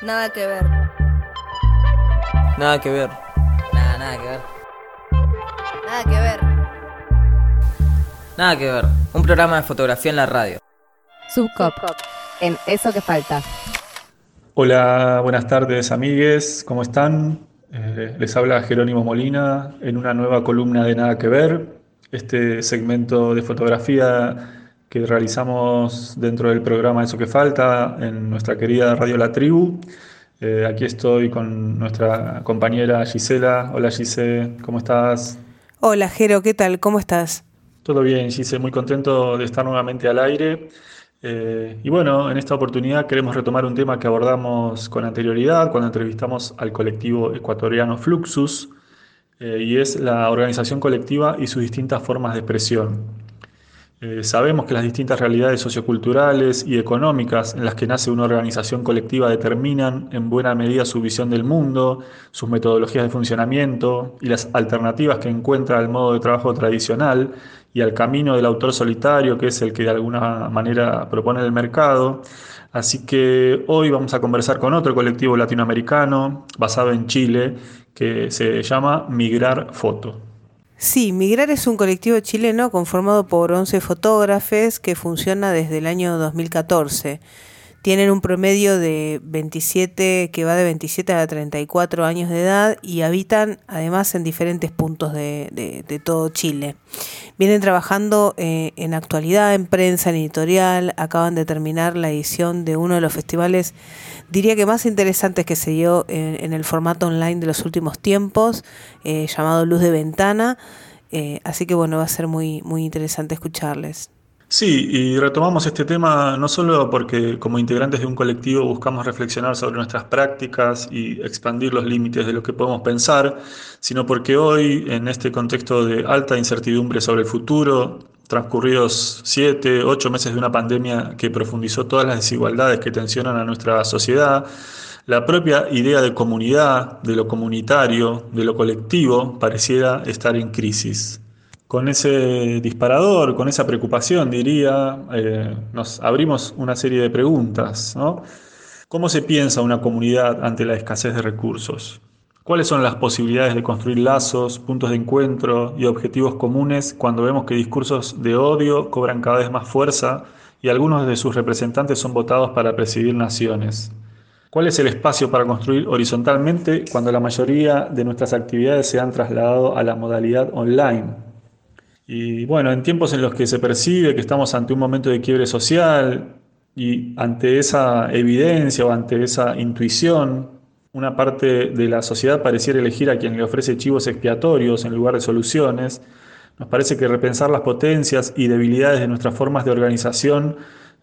Nada que ver. Nada que ver. Nada, nada que ver. Nada que ver. Nada que ver. Un programa de fotografía en la radio. Subcop. En Eso que falta. Hola, buenas tardes amigues, ¿cómo están? Eh, les habla Jerónimo Molina en una nueva columna de Nada que ver, este segmento de fotografía que realizamos dentro del programa Eso que falta en nuestra querida Radio La Tribu. Eh, aquí estoy con nuestra compañera Gisela. Hola Gise, ¿cómo estás? Hola Jero, ¿qué tal? ¿Cómo estás? Todo bien, Gise, muy contento de estar nuevamente al aire. Eh, y bueno, en esta oportunidad queremos retomar un tema que abordamos con anterioridad cuando entrevistamos al colectivo ecuatoriano Fluxus, eh, y es la organización colectiva y sus distintas formas de expresión. Eh, sabemos que las distintas realidades socioculturales y económicas en las que nace una organización colectiva determinan en buena medida su visión del mundo, sus metodologías de funcionamiento y las alternativas que encuentra al modo de trabajo tradicional y al camino del autor solitario, que es el que de alguna manera propone el mercado. Así que hoy vamos a conversar con otro colectivo latinoamericano basado en Chile que se llama Migrar Foto. Sí, Migrar es un colectivo chileno conformado por 11 fotógrafos que funciona desde el año 2014. Tienen un promedio de 27, que va de 27 a 34 años de edad y habitan además en diferentes puntos de, todo Chile. Vienen trabajando eh, en actualidad, en prensa, en editorial, acaban de terminar la edición de uno de los festivales, diría que más interesantes que se dio en, el formato online de los últimos tiempos, eh, llamado Luz de Ventana. Eh, así que bueno, va a ser muy, muy interesante escucharles. Sí, y retomamos este tema no solo porque como integrantes de un colectivo buscamos reflexionar sobre nuestras prácticas y expandir los límites de lo que podemos pensar, sino porque hoy, en este contexto de alta incertidumbre sobre el futuro, transcurridos siete, ocho meses de una pandemia que profundizó todas las desigualdades que tensionan a nuestra sociedad, la propia idea de comunidad, de lo comunitario, de lo colectivo, pareciera estar en crisis. Con ese disparador, con esa preocupación, diría, eh, nos abrimos una serie de preguntas. ¿Cómo se piensa una comunidad ante la escasez de recursos? ¿Cuáles son las posibilidades de construir lazos, puntos de encuentro y objetivos comunes cuando vemos que discursos de odio cobran cada vez más fuerza y algunos de sus representantes son votados para presidir naciones? ¿Cuál es el espacio para construir horizontalmente cuando la mayoría de nuestras actividades se han trasladado a la modalidad online? Y bueno, en tiempos en los que se percibe que estamos ante un momento de quiebre social y ante esa evidencia o ante esa intuición, una parte de la sociedad pareciera elegir a quien le ofrece chivos expiatorios en lugar de soluciones, nos parece que repensar las potencias y debilidades de nuestras formas de organización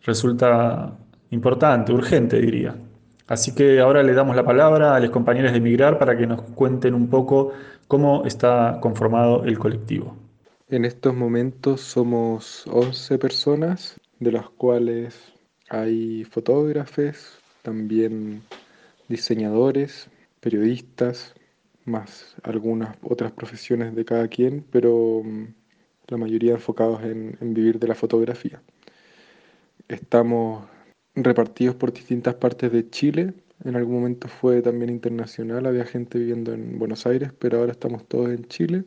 resulta importante, urgente diría. Así que ahora le damos la palabra a los compañeros de Migrar para que nos cuenten un poco cómo está conformado el colectivo. En estos momentos somos 11 personas, de las cuales hay fotógrafos, también diseñadores, periodistas, más algunas otras profesiones de cada quien, pero mm, la mayoría enfocados en, vivir de la fotografía. Estamos repartidos por distintas partes de Chile. En algún momento fue también internacional, había gente viviendo en Buenos Aires, pero ahora estamos todos en Chile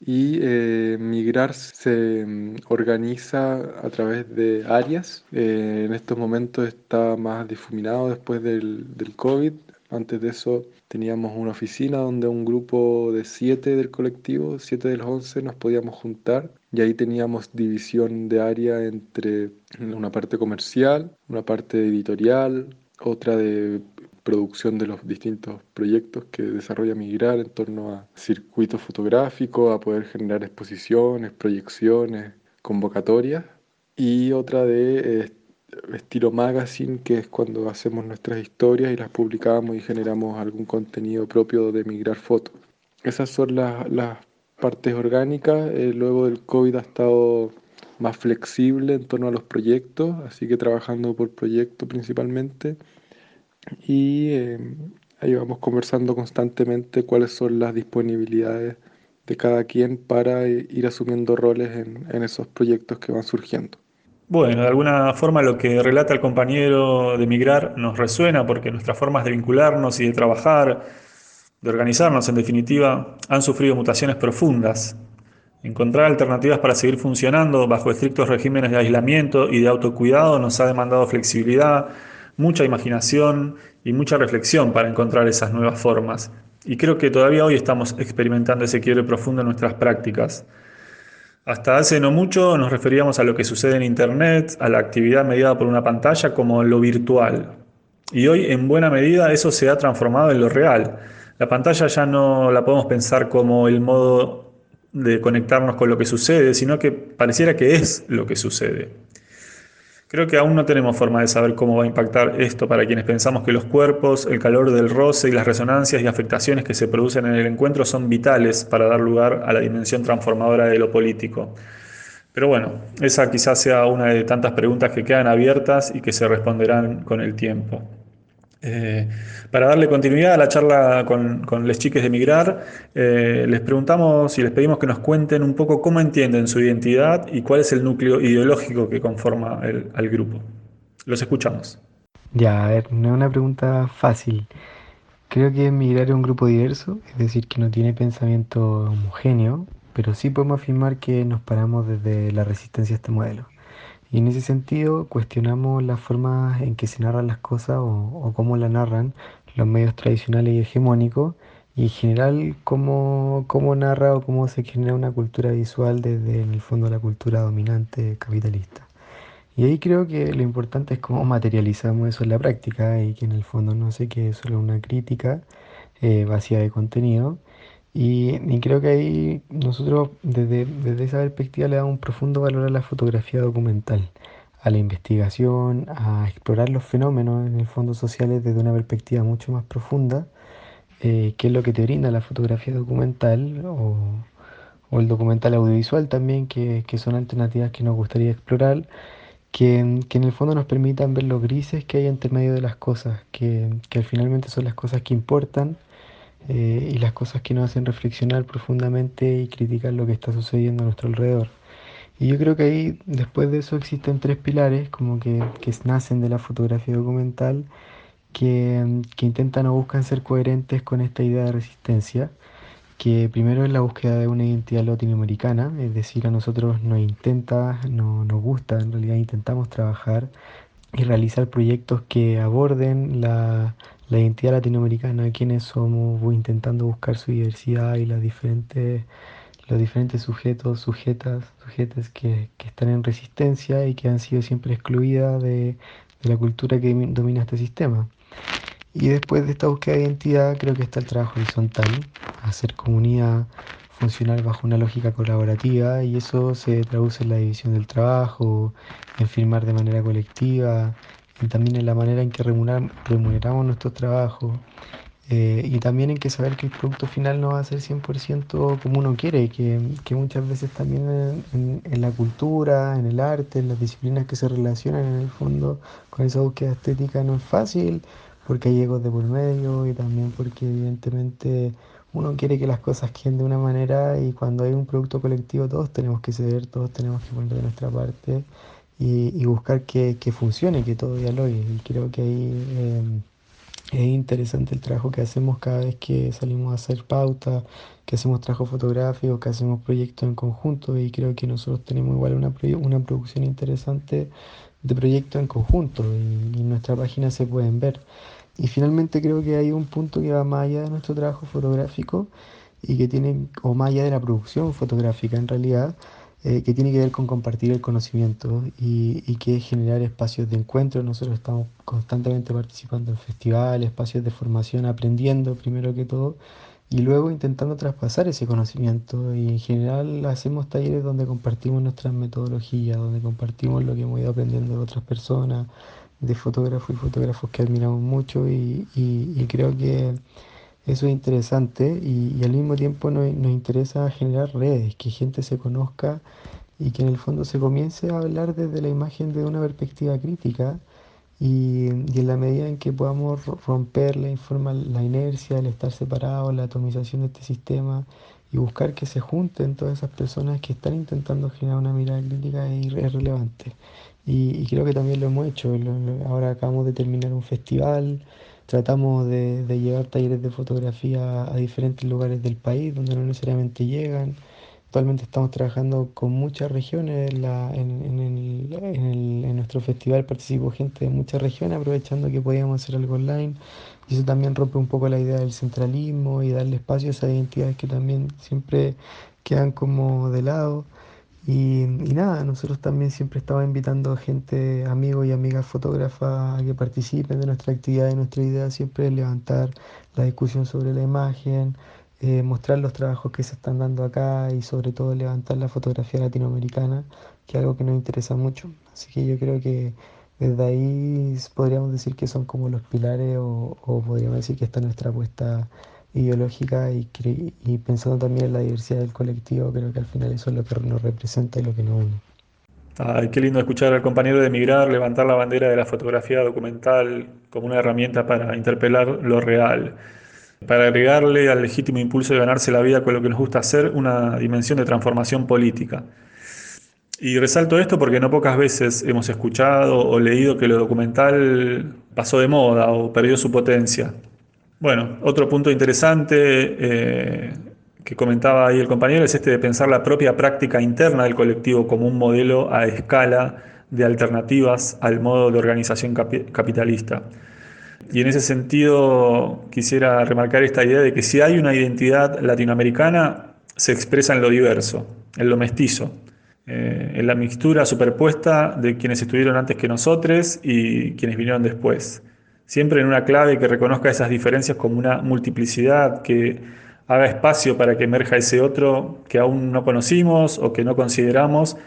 y eh, Migrar se mm, organiza a través de áreas. Eh, en estos momentos está más difuminado después del, del COVID. Antes de eso teníamos una oficina donde un grupo de siete del colectivo, siete de los once, nos podíamos juntar y ahí teníamos división de área entre una parte comercial, una parte editorial, otra de producción de los distintos proyectos que desarrolla Migrar en torno a circuitos fotográficos, a poder generar exposiciones, proyecciones, convocatorias, y otra de eh, estilo magazine, que es cuando hacemos nuestras historias y las publicamos y generamos algún contenido propio de Migrar Foto. Esas son las, las partes orgánicas. Eh, luego del COVID ha estado más flexible en torno a los proyectos, así que trabajando por proyecto principalmente y em, ahí vamos conversando constantemente cuáles son las disponibilidades de cada quien para eh, ir asumiendo roles en, esos proyectos que van surgiendo. Bueno, de alguna forma lo que relata el compañero de migrar nos resuena porque nuestras formas de vincularnos y de trabajar, de organizarnos en definitiva, han sufrido mutaciones profundas. Encontrar alternativas para seguir funcionando bajo estrictos regímenes de aislamiento y de autocuidado nos ha demandado flexibilidad, mucha imaginación y mucha reflexión para encontrar esas nuevas formas. Y creo que todavía hoy estamos experimentando ese quiebre profundo en nuestras prácticas. Hasta hace no mucho nos referíamos a lo que sucede en Internet, a la actividad mediada por una pantalla como lo virtual. Y hoy en buena medida eso se ha transformado en lo real. La pantalla ya no la podemos pensar como el modo de conectarnos con lo que sucede, sino que pareciera que es lo que sucede. Creo que aún no tenemos forma de saber cómo va a impactar esto para quienes pensamos que los cuerpos, el calor del roce y las resonancias y afectaciones que se producen en el encuentro son vitales para dar lugar a la dimensión transformadora de lo político. Pero bueno, esa quizás sea una de tantas preguntas que quedan abiertas y que se responderán con el tiempo. Eh, para darle continuidad a la charla con, con les chiques de Migrar, eh, les preguntamos y les pedimos que nos cuenten un poco cómo entienden su identidad y cuál es el núcleo ideológico que conforma el, al grupo. Los escuchamos. Ya, a ver, no es una pregunta fácil. Creo que Migrar es un grupo diverso, es decir, que no tiene pensamiento homogéneo, pero sí podemos afirmar que nos paramos desde la resistencia a este modelo. Y en ese sentido cuestionamos las formas en que se narran las cosas o, cómo la narran los medios tradicionales y hegemónicos y en general cómo, cómo narra o cómo se genera una cultura visual desde en el fondo la cultura dominante capitalista. Y ahí creo que lo importante es cómo materializamos eso en la práctica y que en el fondo no sé qué es solo una crítica eh, vacía de contenido y, creo que ahí nosotros desde, desde esa perspectiva le damos un profundo valor a la fotografía documental, a la investigación, a explorar los fenómenos en el fondo sociales desde una perspectiva mucho más profunda, eh, que es lo que te brinda la fotografía documental o, o el documental audiovisual también, que, que, son alternativas que nos gustaría explorar, que, que, en el fondo nos permitan ver los grises que hay entre medio de las cosas, que, que finalmente son las cosas que importan eh, y las cosas que nos hacen reflexionar profundamente y criticar lo que está sucediendo a nuestro alrededor. Y yo creo que ahí, después de eso, existen tres pilares como que, que nacen de la fotografía documental, que, que, intentan o buscan ser coherentes con esta idea de resistencia, que primero es la búsqueda de una identidad latinoamericana, es decir, a nosotros nos intenta, no, nos gusta, en realidad intentamos trabajar y realizar proyectos que aborden la, la identidad latinoamericana, quiénes somos, intentando buscar su diversidad y las diferentes, los diferentes sujetos, sujetas, sujetes que, que están en resistencia y que han sido siempre excluidas de, de la cultura que domina este sistema. Y después de esta búsqueda de identidad creo que está el trabajo horizontal, hacer comunidad, funcionar bajo una lógica colaborativa y eso se traduce en la división del trabajo, en firmar de manera colectiva, y también en la manera en que remuneramos nuestro trabajo eh, y también en que saber que el producto final no va a ser 100% como uno quiere, que, que muchas veces también en, en, la cultura, en el arte, en las disciplinas que se relacionan en el fondo con esa búsqueda estética no es fácil porque hay egos de por medio y también porque evidentemente uno quiere que las cosas queden de una manera y cuando hay un producto colectivo todos tenemos que ceder, todos tenemos que poner de nuestra parte y, buscar que, que, funcione, que todo dialogue. Y creo que ahí eh, es interesante el trabajo que hacemos cada vez que salimos a hacer pauta, que hacemos trabajo fotográfico, que hacemos proyectos en conjunto y creo que nosotros tenemos igual una, una producción interesante de proyectos en conjunto y, y en nuestra página se pueden ver. Y finalmente creo que hay un punto que va más allá de nuestro trabajo fotográfico y que tiene, o más allá de la producción fotográfica en realidad, eh, que tiene que ver con compartir el conocimiento y, y, que es generar espacios de encuentro. Nosotros estamos constantemente participando en festivales, espacios de formación, aprendiendo primero que todo y luego intentando traspasar ese conocimiento. Y en general hacemos talleres donde compartimos nuestras metodologías, donde compartimos lo que hemos ido aprendiendo de otras personas, de fotógrafos y fotógrafos que admiramos mucho y, y, y creo que eso es interesante y, y al mismo tiempo nos, nos, interesa generar redes, que gente se conozca y que en el fondo se comience a hablar desde la imagen de una perspectiva crítica y, y en la medida en que podamos romper la, informa, la inercia, el estar separados, la atomización de este sistema y buscar que se junten todas esas personas que están intentando generar una mirada crítica es relevante. y, creo que también lo hemos hecho. ahora acabamos de terminar un festival, tratamos de, llevar talleres de fotografía a diferentes lugares del país donde no necesariamente llegan. Actualmente estamos trabajando con muchas regiones. En, en, nuestro festival participó gente de muchas regiones, aprovechando que podíamos hacer algo online. Y eso también rompe un poco la idea del centralismo y darle espacio a esas identidades que también siempre quedan como de lado. Y, nada, nosotros también siempre estamos invitando gente, amigos y amigas fotógrafas a que participen de nuestra actividad y nuestra idea siempre es levantar la discusión sobre la imagen, eh, mostrar los trabajos que se están dando acá y sobre todo levantar la fotografía latinoamericana, que es algo que nos interesa mucho. Así que yo creo que desde ahí podríamos decir que son como los pilares o, o podríamos decir que está nuestra apuesta ideológica y, pensando también en la diversidad del colectivo, creo que al final eso es lo que nos representa y lo que nos une. Ay, qué lindo escuchar al compañero de Migrar levantar la bandera de la fotografía documental como una herramienta para interpelar lo real, para agregarle al legítimo impulso de ganarse la vida con lo que nos gusta hacer una dimensión de transformación política. Y resalto esto porque no pocas veces hemos escuchado o leído que lo documental pasó de moda o perdió su potencia. Bueno, otro punto interesante eh, que comentaba ahí el compañero es este de pensar la propia práctica interna del colectivo como un modelo a escala de alternativas al modo de organización capitalista. Y en ese sentido quisiera remarcar esta idea de que si hay una identidad latinoamericana, se expresa en lo diverso, en lo mestizo, eh, en la mixtura superpuesta de quienes estuvieron antes que nosotros y quienes vinieron después siempre en una clave que reconozca esas diferencias como una multiplicidad, que haga espacio para que emerja ese otro que aún no conocimos o que no consideramos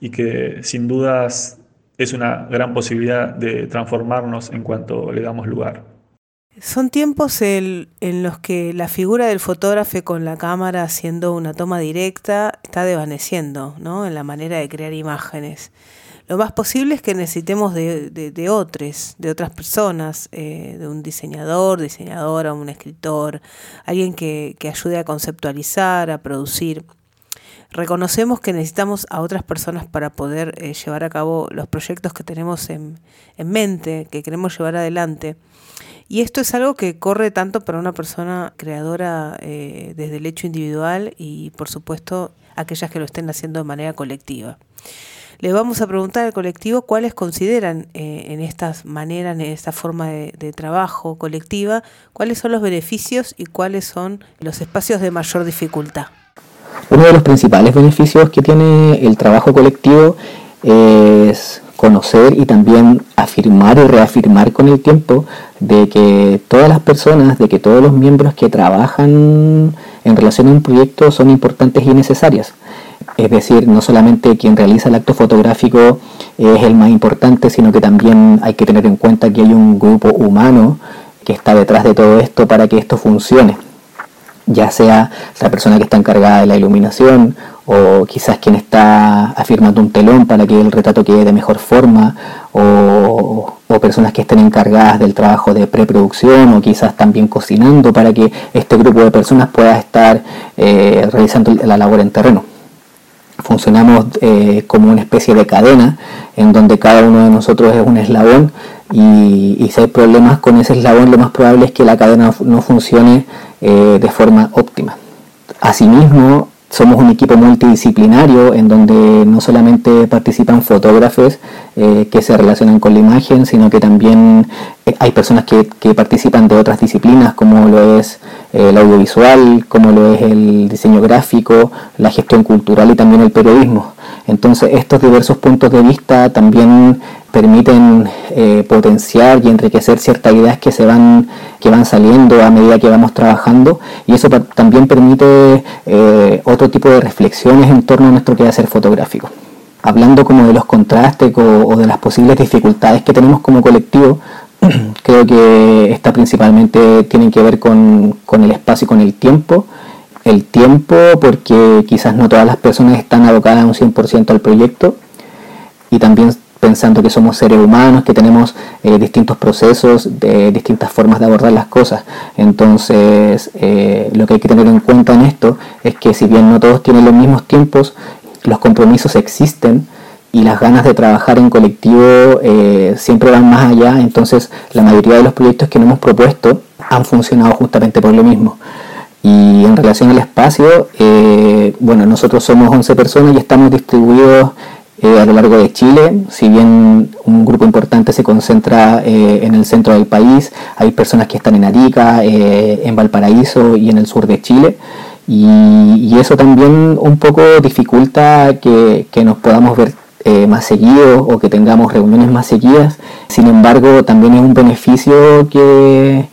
y que sin dudas es una gran posibilidad de transformarnos en cuanto le damos lugar. Son tiempos en los que la figura del fotógrafo con la cámara haciendo una toma directa está desvaneciendo ¿no? en la manera de crear imágenes lo más posible es que necesitemos de, de, otros, de otras personas, eh, de un diseñador, diseñadora, un escritor, alguien que, ayude a conceptualizar, a producir. Reconocemos que necesitamos a otras personas para poder eh, llevar a cabo los proyectos que tenemos en, mente, que queremos llevar adelante. Y esto es algo que corre tanto para una persona creadora eh, desde el hecho individual y, por supuesto, aquellas que lo estén haciendo de manera colectiva. Le vamos a preguntar al colectivo cuáles consideran eh, en estas maneras, en esta forma de, trabajo colectiva, cuáles son los beneficios y cuáles son los espacios de mayor dificultad. Uno de los principales beneficios que tiene el trabajo colectivo es conocer y también afirmar y reafirmar con el tiempo de que todas las personas, de que todos los miembros que trabajan en relación a un proyecto son importantes y necesarias. Es decir, no solamente quien realiza el acto fotográfico es el más importante, sino que también hay que tener en cuenta que hay un grupo humano que está detrás de todo esto para que esto funcione. Ya sea la persona que está encargada de la iluminación o quizás quien está afirmando un telón para que el retrato quede de mejor forma o, personas que estén encargadas del trabajo de preproducción o quizás también cocinando para que este grupo de personas pueda estar eh, realizando la labor en terreno funcionamos eh, como una especie de cadena en donde cada uno de nosotros es un eslabón y, si hay problemas con ese eslabón lo más probable es que la cadena no funcione eh, de forma óptima. Asimismo, somos un equipo multidisciplinario en donde no solamente participan fotógrafos eh, que se relacionan con la imagen, sino que también eh, hay personas que, participan de otras disciplinas como lo es eh, el audiovisual, como lo es el diseño gráfico, la gestión cultural y también el periodismo. Entonces estos diversos puntos de vista también permiten eh, potenciar y enriquecer ciertas ideas que se van que van saliendo a medida que vamos trabajando. Y eso también permite eh, otro tipo de reflexiones en torno a nuestro quehacer fotográfico. Hablando como de los contrastes o, de las posibles dificultades que tenemos como colectivo creo que esta principalmente tienen que ver con, con el espacio y con el tiempo. El tiempo porque quizás no todas las personas están abocadas un 100% al proyecto y también pensando que somos seres humanos, que tenemos eh, distintos procesos, de distintas formas de abordar las cosas. Entonces, eh, lo que hay que tener en cuenta en esto es que si bien no todos tienen los mismos tiempos, los compromisos existen y las ganas de trabajar en colectivo eh, siempre van más allá, entonces la mayoría de los proyectos que nos hemos propuesto han funcionado justamente por lo mismo. Y en relación al espacio, bueno, nosotros somos 11 personas y estamos distribuidos eh, a lo largo de Chile. Si bien un grupo importante se concentra eh, en el centro del país, hay personas que están en Arica, en Valparaíso y en el sur de Chile. Y, eso también un poco dificulta que, que nos podamos ver más seguidos o que tengamos reuniones más seguidas. Sin embargo, también es un beneficio que,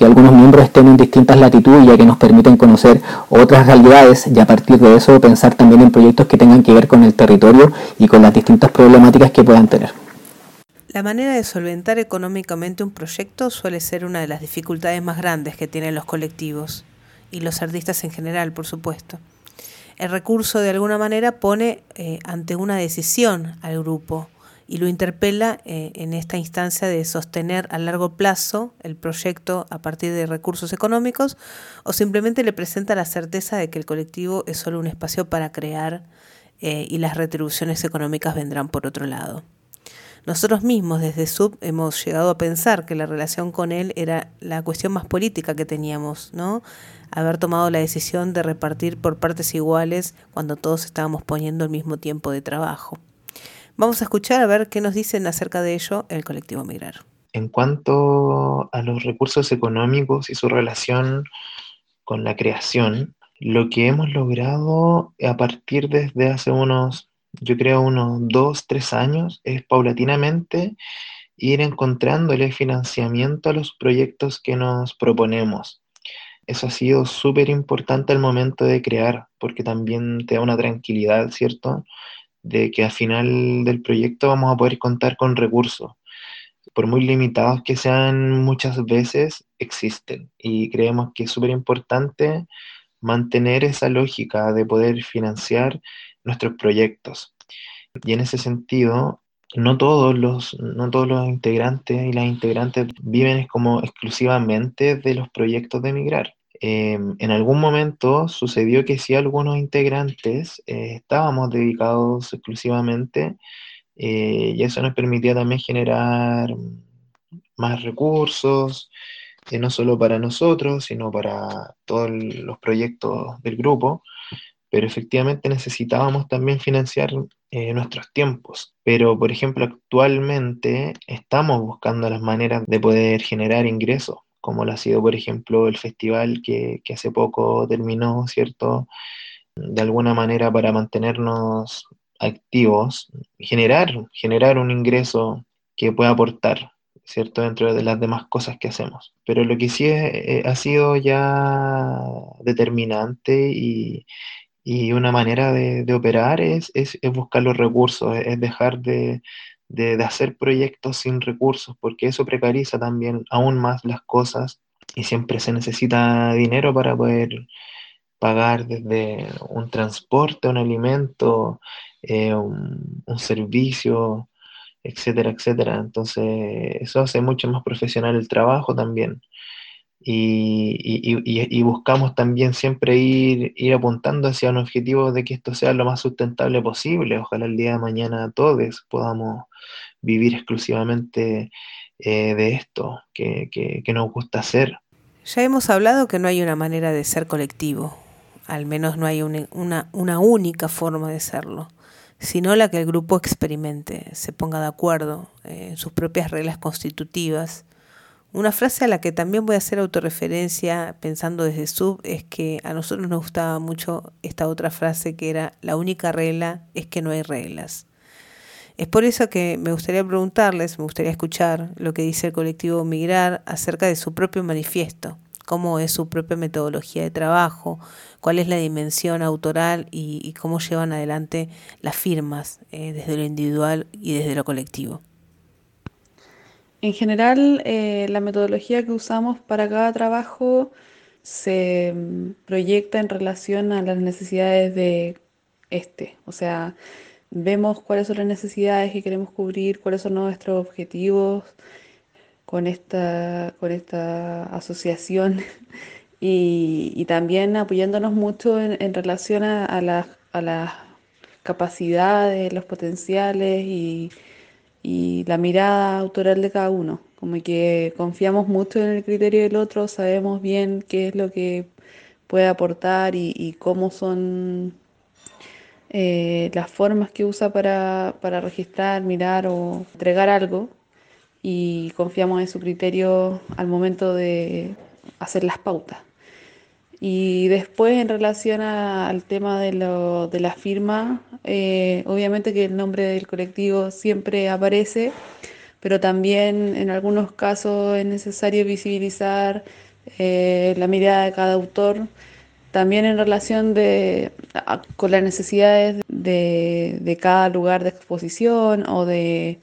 que algunos miembros estén en distintas latitudes ya que nos permiten conocer otras realidades y a partir de eso pensar también en proyectos que tengan que ver con el territorio y con las distintas problemáticas que puedan tener. La manera de solventar económicamente un proyecto suele ser una de las dificultades más grandes que tienen los colectivos y los artistas en general, por supuesto. El recurso de alguna manera pone eh, ante una decisión al grupo y lo interpela eh, en esta instancia de sostener a largo plazo el proyecto a partir de recursos económicos o simplemente le presenta la certeza de que el colectivo es solo un espacio para crear eh, y las retribuciones económicas vendrán por otro lado. Nosotros mismos desde SUB hemos llegado a pensar que la relación con él era la cuestión más política que teníamos, ¿no? Haber tomado la decisión de repartir por partes iguales cuando todos estábamos poniendo el mismo tiempo de trabajo. Vamos a escuchar a ver qué nos dicen acerca de ello el colectivo Migrar. En cuanto a los recursos económicos y su relación con la creación, lo que hemos logrado a partir desde hace unos, yo creo, unos dos, tres años, es paulatinamente ir encontrándole financiamiento a los proyectos que nos proponemos. Eso ha sido súper importante al momento de crear, porque también te da una tranquilidad, ¿cierto? De que al final del proyecto vamos a poder contar con recursos. Por muy limitados que sean muchas veces, existen. Y creemos que es súper importante mantener esa lógica de poder financiar nuestros proyectos. Y en ese sentido, no todos los, no todos los integrantes y las integrantes viven como exclusivamente de los proyectos de migrar. Em, en algún momento sucedió que sí algunos integrantes eh, estábamos dedicados exclusivamente eh, y eso nos permitía también generar más recursos, eh, no solo para nosotros, sino para todos los proyectos del grupo, pero efectivamente necesitábamos también financiar nuestros tiempos. Pero, por ejemplo, actualmente estamos buscando las maneras de poder generar ingresos como lo ha sido, por ejemplo, el festival que, hace poco terminó, ¿cierto? De alguna manera para mantenernos activos, generar, generar un ingreso que pueda aportar, ¿cierto? Dentro de las demás cosas que hacemos. Pero lo que sí eh, ha sido ya determinante y, una manera de, operar es, es, buscar los recursos, es dejar de, de, hacer proyectos sin recursos, porque eso precariza también aún más las cosas y siempre se necesita dinero para poder pagar desde un transporte, un alimento, eh, un, servicio, etcétera, etcétera. Entonces, eso hace mucho más profesional el trabajo también. Y, buscamos también siempre ir, ir apuntando hacia un objetivo de que esto sea lo más sustentable posible. Ojalá el día de mañana todos podamos vivir exclusivamente eh, de esto que, nos gusta hacer. Ya hemos hablado que no hay una manera de ser colectivo, al menos no hay una, una única forma de serlo sino la que el grupo experimente, se ponga de acuerdo eh, en sus propias reglas constitutivas una frase a la que también voy a hacer autorreferencia pensando desde sub es que a nosotros nos gustaba mucho esta otra frase que era la única regla es que no hay reglas. Es por eso que me gustaría preguntarles, me gustaría escuchar lo que dice el colectivo Migrar acerca de su propio manifiesto, cómo es su propia metodología de trabajo, cuál es la dimensión autoral y, cómo llevan adelante las firmas eh, desde lo individual y desde lo colectivo. En general, eh, la metodología que usamos para cada trabajo se mm, proyecta en relación a las necesidades de este. O sea, vemos cuáles son las necesidades que queremos cubrir, cuáles son nuestros objetivos con esta, con esta asociación y, también apoyándonos mucho en, relación a, las, a las capacidades, los potenciales y, la mirada autoral de cada uno. Como que confiamos mucho en el criterio del otro, sabemos bien qué es lo que puede aportar y, cómo son eh, las formas que usa para, para registrar, mirar o entregar algo y confiamos en su criterio al momento de hacer las pautas. Y después en relación al tema de, lo, de la firma, eh, obviamente que el nombre del colectivo siempre aparece, pero también en algunos casos es necesario visibilizar eh, la mirada de cada autor, también en relación de, con las necesidades de, de cada lugar de exposición o de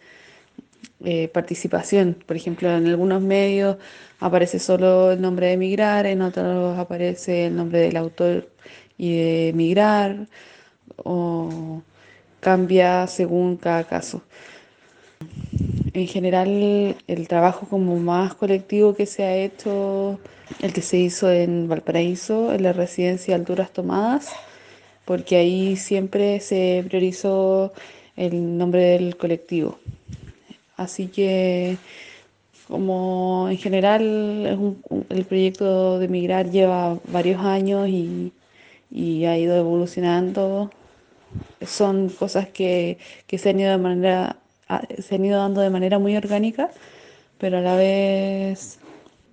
eh, participación. Por ejemplo, en algunos medios aparece solo el nombre de emigrar, en otros aparece el nombre del autor y de emigrar, o cambia según cada caso. En general, el trabajo como más colectivo que se ha hecho, el que se hizo en Valparaíso, en la residencia Alturas Tomadas, porque ahí siempre se priorizó el nombre del colectivo. Así que como en general el proyecto de migrar lleva varios años y, ha ido evolucionando, son cosas que, se han ido se han ido dando de manera muy orgánica, pero a la vez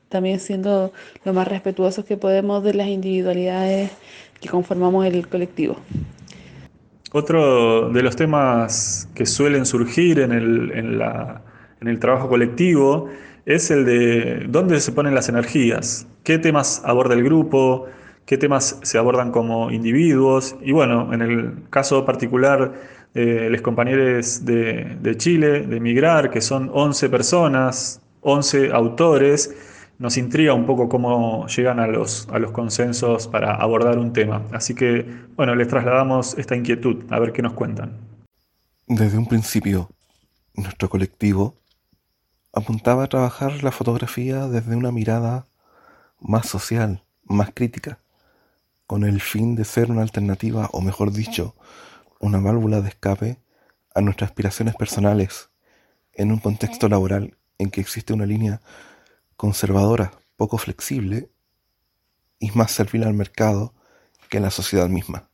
también siendo lo más respetuosos que podemos de las individualidades que conformamos el colectivo. Otro de los temas que suelen surgir en el, en el trabajo colectivo es el de dónde se ponen las energías, qué temas aborda el grupo, qué temas se abordan como individuos. Y bueno, en el caso particular de los compañeros de, de Chile, de Migrar, que son 11 personas, 11 autores, nos intriga un poco cómo llegan a los, a los consensos para abordar un tema. Así que, bueno, les trasladamos esta inquietud, a ver qué nos cuentan. Desde un principio, nuestro colectivo apuntaba a trabajar la fotografía desde una mirada más social, más crítica, con el fin de ser una alternativa, o mejor dicho, una válvula de escape a nuestras aspiraciones personales en un contexto laboral en que existe una línea conservadora, poco flexible y más servil al mercado que en la sociedad misma.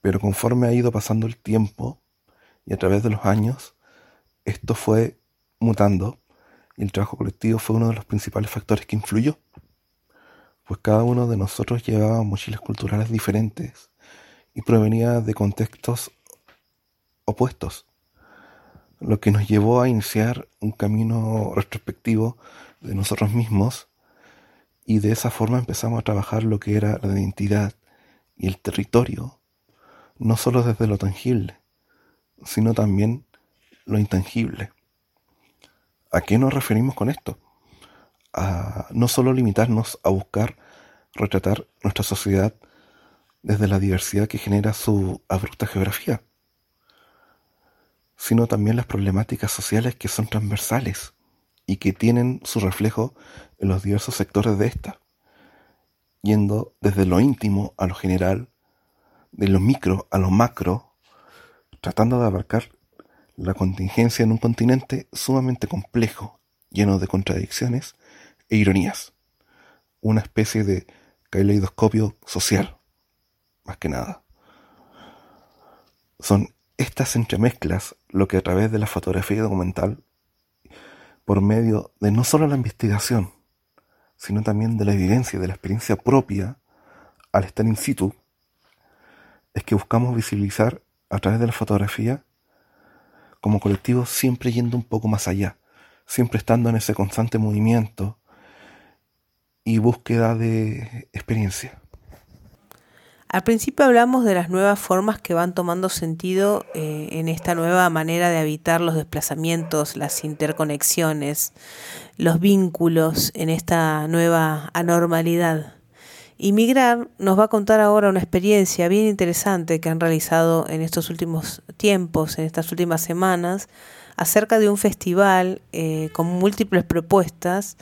Pero conforme ha ido pasando el tiempo y a través de los años, esto fue mutando y el trabajo colectivo fue uno de los principales factores que influyó. Pues cada uno de nosotros llevaba mochilas culturales diferentes y provenía de contextos opuestos lo que nos llevó a iniciar un camino retrospectivo de nosotros mismos y de esa forma empezamos a trabajar lo que era la identidad y el territorio, no solo desde lo tangible, sino también lo intangible. ¿A qué nos referimos con esto? A no solo limitarnos a buscar retratar nuestra sociedad desde la diversidad que genera su abrupta geografía, sino también las problemáticas sociales que son transversales y que tienen su reflejo en los diversos sectores de esta, yendo desde lo íntimo a lo general, de lo micro a lo macro, tratando de abarcar la contingencia en un continente sumamente complejo, lleno de contradicciones e ironías, una especie de caleidoscopio social, más que nada. Son estas entremezclas lo que a través de la fotografía documental, por medio de no solo la investigación, sino también de la evidencia de la experiencia propia al estar in situ, es que buscamos visibilizar a través de la fotografía como colectivo siempre yendo un poco más allá, siempre estando en ese constante movimiento y búsqueda de experiencia. Al principio hablamos de las nuevas formas que van tomando sentido eh, en esta nueva manera de habitar los desplazamientos, las interconexiones, los vínculos en esta nueva anormalidad. Y Migrar nos va a contar ahora una experiencia bien interesante que han realizado en estos últimos tiempos, en estas últimas semanas, acerca de un festival eh, con múltiples propuestas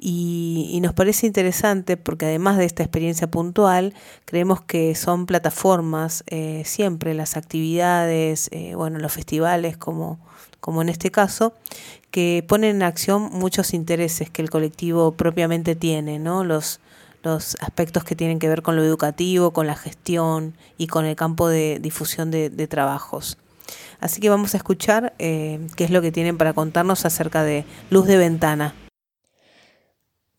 Y, nos parece interesante porque además de esta experiencia puntual, creemos que son plataformas, eh, siempre las actividades, eh, bueno, los festivales como, como en este caso, que ponen en acción muchos intereses que el colectivo propiamente tiene, ¿no? Los, los aspectos que tienen que ver con lo educativo, con la gestión y con el campo de difusión de, trabajos. Así que vamos a escuchar eh, qué es lo que tienen para contarnos acerca de Luz de Ventana.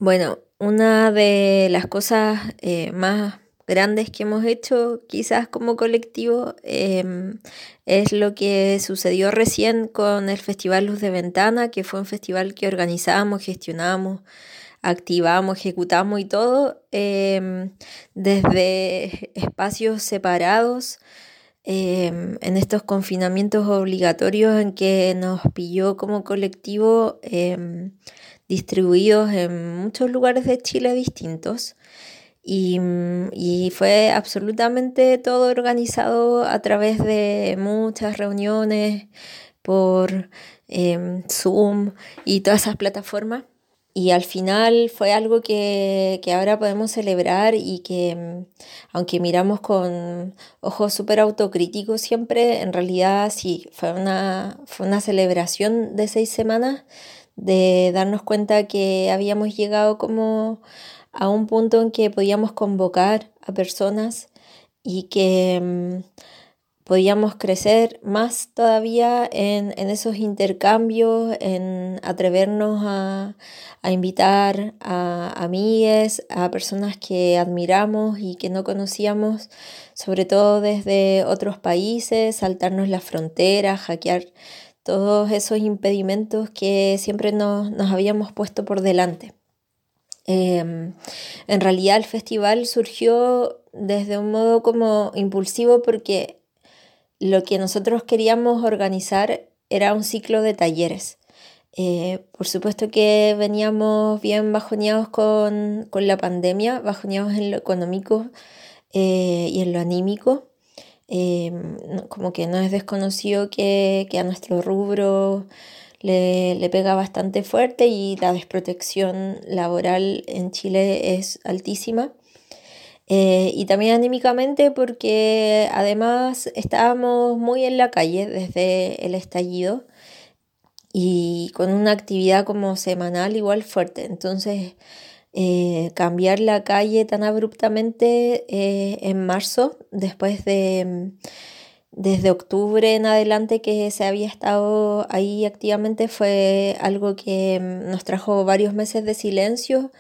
Bueno, una de las cosas eh, más grandes que hemos hecho quizás como colectivo em, es lo que sucedió recién con el Festival Luz de Ventana, que fue un festival que organizamos, gestionamos, activamos, ejecutamos y todo em, desde espacios separados. Em, en estos confinamientos obligatorios en que nos pilló como colectivo distribuidos en muchos lugares de Chile distintos. Y, fue absolutamente todo organizado a través de muchas reuniones por em, Zoom y todas esas plataformas. Y al final fue algo que, ahora podemos celebrar y que em, aunque miramos con ojos súper autocríticos siempre, en realidad sí, fue una, fue una celebración de seis semanas de darnos cuenta que habíamos llegado como a un punto en que podíamos convocar a personas y que mm, podíamos crecer más todavía en, esos intercambios, en atrevernos a, invitar a amigues, a personas que admiramos y que no conocíamos, sobre todo desde otros países, saltarnos las fronteras, hackear todos esos impedimentos que siempre nos, habíamos puesto por delante. Em, en realidad el festival surgió desde un modo como impulsivo porque lo que nosotros queríamos organizar era un ciclo de talleres. Eh, por supuesto que veníamos bien bajoneados con, la pandemia, bajoneados en lo económico eh, y en lo anímico. Em, como que no es desconocido que, a nuestro rubro le, pega bastante fuerte y la desprotección laboral en Chile es altísima. Eh, y también anímicamente porque además estábamos muy en la calle desde el estallido y con una actividad como semanal igual fuerte. Entonces eh, cambiar la calle tan abruptamente eh, en marzo, después de mm, desde octubre en adelante que se había estado ahí activamente, fue algo que mm, nos trajo varios meses de silencio,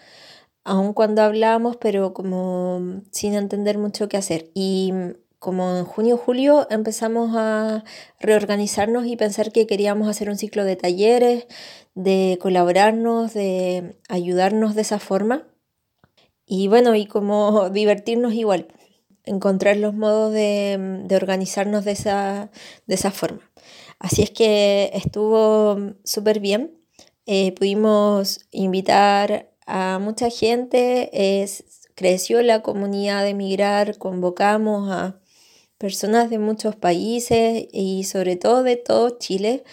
aun cuando hablábamos, pero como mm, sin entender mucho qué hacer. Y como en junio julio empezamos a reorganizarnos y pensar que queríamos hacer un ciclo de talleres, de colaborarnos, de ayudarnos de esa forma. Y bueno, y como divertirnos igual, encontrar los modos de, organizarnos de esa, de esa forma. Así es que estuvo súper bien. Eh, pudimos invitar a mucha gente, creció la comunidad de migrar, convocamos a personas de muchos países y sobre todo de todo Chile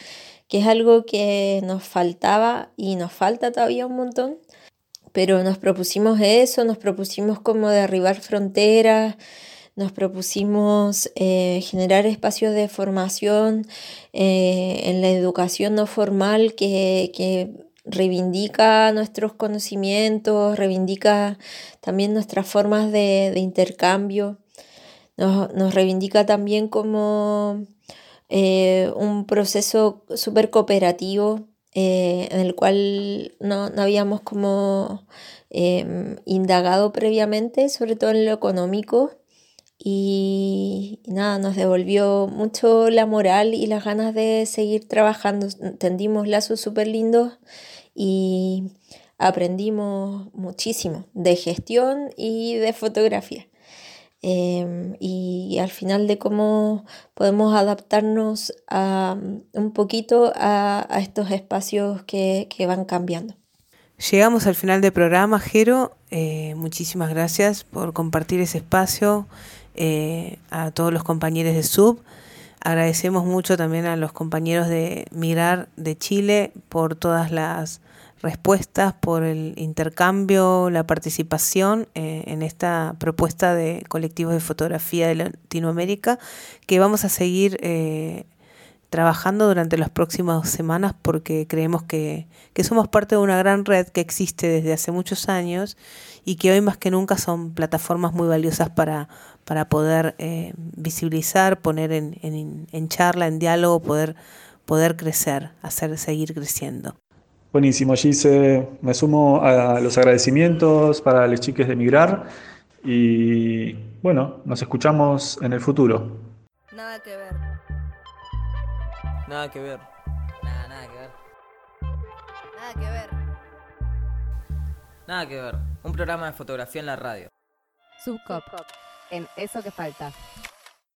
que es algo que nos faltaba y nos falta todavía un montón, pero nos propusimos eso, nos propusimos como derribar fronteras, nos propusimos eh, generar espacios de formación eh, en la educación no formal que, reivindica nuestros conocimientos, reivindica también nuestras formas de, intercambio, nos reivindica también como eh, un proceso súper cooperativo eh, en el cual no, habíamos como em, indagado previamente, sobre todo en lo económico. Y, nada, nos devolvió mucho la moral y las ganas de seguir trabajando. Tendimos lazos súper lindos y aprendimos muchísimo de gestión y de fotografía. Em, y al final de cómo podemos adaptarnos a, un poquito a, estos espacios que, van cambiando. Llegamos al final del programa, Jero. Eh, muchísimas gracias por compartir ese espacio eh, a todos los compañeros de Sub. Agradecemos mucho también a los compañeros de Mirar de Chile por todas las respuestas, por el intercambio, la participación eh, en esta propuesta de colectivos de fotografía de Latinoamérica que vamos a seguir eh, trabajando durante las próximas semanas porque creemos que, que, somos parte de una gran red que existe desde hace muchos años y que hoy más que nunca son plataformas muy valiosas para, para poder eh, visibilizar, poner en, en, en, charla, en diálogo, poder, poder crecer, hacer seguir creciendo. Buenísimo, Gise. Me sumo a los agradecimientos para los chiques de Migrar y bueno, nos escuchamos en el futuro. Nada que ver. Nada que ver. Nada, nada que ver. Nada que ver. Nada que ver. Un programa de fotografía en la radio. Subcop. En eso que falta.